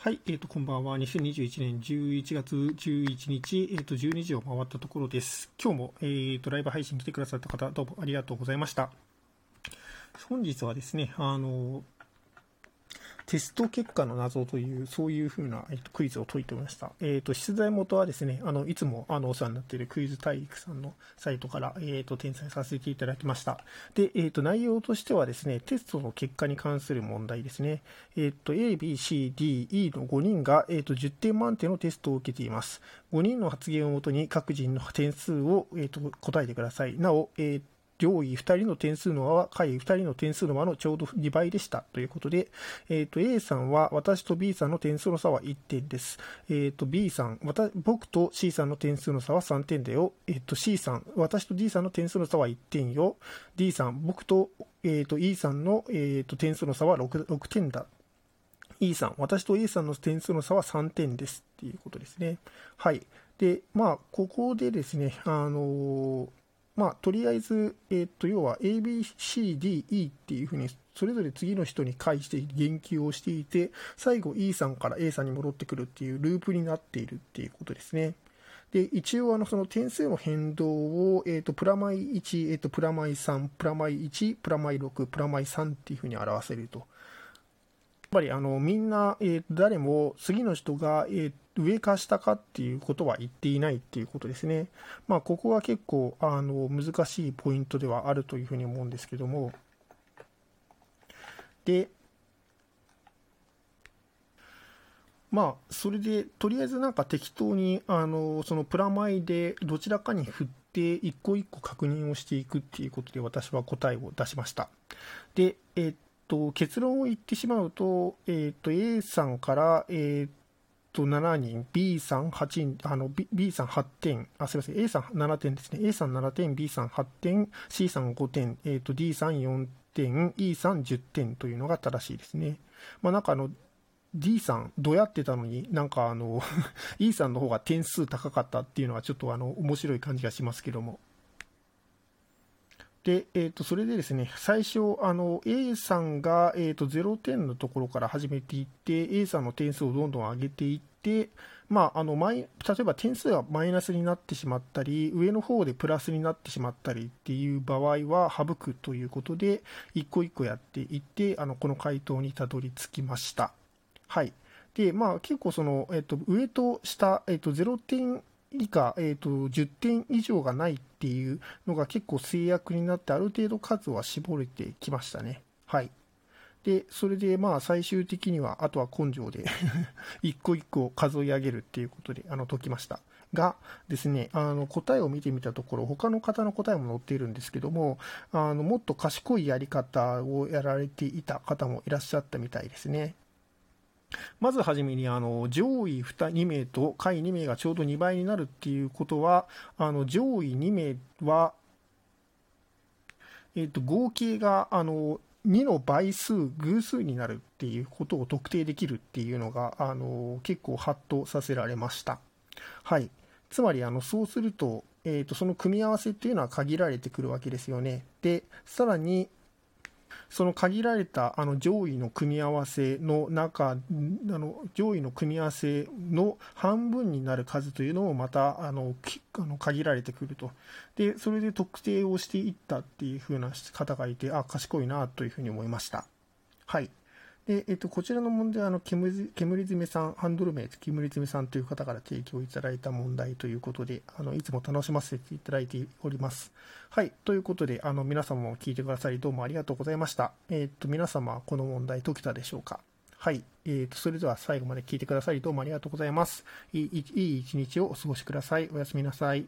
はい、えーと、こんばんは。2021年11月11日、えーと、12時を回ったところです。今日も、えーと、ライブ配信来てくださった方、どうもありがとうございました。本日はですね、あの、テスト結果の謎という、そういうふうな、えっと、クイズを解いておりました。えっ、と、出題元はですね、あの、いつも、あの、お世話になっているクイズ大陸さんのサイトから、えっ、と、転載させていただきました。で、えっ、と、内容としてはですね、テストの結果に関する問題ですね。えっ、と、A、B、C、D、E の5人が、えっ、と、10点満点のテストを受けています。5人の発言をもとに各人の点数を、えっ、と、答えてください。なお、えっ、上位2人の点数の和は下位2人の点数の和のちょうど2倍でしたということで、えー、と A さんは私と B さんの点数の差は1点です。えー、と B さん僕と C さんの点数の差は3点だよ。えー、と C さん、私と D さんの点数の差は1点よ。D さん、僕と,、えー、と E さんの、えー、と点数の差は 6, 6点だ。E さん、私と A さんの点数の差は3点ですっていうことですね。はい。で、まあ、ここでですね、あのまあ、とりあえず、えっ、と、要は A, B, C, D, E っていうふうに、それぞれ次の人に介して言及をしていて、最後 E さんから A さんに戻ってくるっていうループになっているっていうことですね。で、一応、あの、その点数の変動を、えっ、と、プラマイ1、えっ、と、プラマイ3、プラマイ1、プラマイ6、プラマイ3っていうふうに表せると。っぱり、あの、みんな、えー、誰も次の人が、えー、上か下かっていうことは言っていないっていうことですね。まあ、ここは結構あの難しいポイントではあるというふうに思うんですけども。で、まあ、それで、とりあえずなんか適当に、あの、そのプラマイでどちらかに振って、一個一個確認をしていくっていうことで、私は答えを出しました。で、えっと、結論を言ってしまうと、えっと、A さんから、えっと、7人、B さん8人、あの、B, B さん8点、あ、すみません、A さん7点ですね。A さん7点、B さん8点、C さん5点、えっ、ー、と、D さん4点、E さん10点というのが正しいですね。まあ、なんかあの、D さん、どうやってたのに、なんかあの E さんの方が点数高かったっていうのはちょっとあの、面白い感じがしますけども。で、えー、とそれでですね、最初、あの A さんが、えー、と0点のところから始めていって、A さんの点数をどんどん上げていって、まあ、あの例えば点数がマイナスになってしまったり、上の方でプラスになってしまったりっていう場合は省くということで、一個一個やっていって、あのこの回答にたどり着きました。はい。で、まあ結構その、えっ、と、上と下、えっ、と、0点以下、えーと、10点以上がないっていうのが結構制約になって、ある程度数は絞れてきましたね。はい。で、それでまあ最終的には、あとは根性で 一個一個数え上げるっていうことで、あの、解きました。がですね、あの、答えを見てみたところ、他の方の答えも載っているんですけども、あの、もっと賢いやり方をやられていた方もいらっしゃったみたいですね。まずはじめにあの上位 2, 2名と下位2名がちょうど2倍になるっていうことはあの上位2名は、えー、と合計があの2の倍数偶数になるっていうことを特定できるっていうのがあの結構ハッとさせられました。はい、つまりあのそうすると,、えー、とその組み合わせっていうのは限られてくるわけですよね。でさらにその限られたあの上位の組み合わせの中あの上位の組み合わせの半分になる数というのもまたあのあの限られてくると。でそれで特定をしていったっていう風な方がいてあ賢いなというふうに思いました。はい。で、えっと、こちらの問題は、あの、煙煙爪さん、ハンドル名、煙爪さんという方から提供いただいた問題ということで、あの、いつも楽しませていただいております。はい。ということで、あの、皆様も聞いてくださり、どうもありがとうございました。えっと、皆様、この問題解けたでしょうか？はい。えっ、と、それでは最後まで聞いてくださり、どうもありがとうございます。いいいい一日をお過ごしください。おやすみなさい。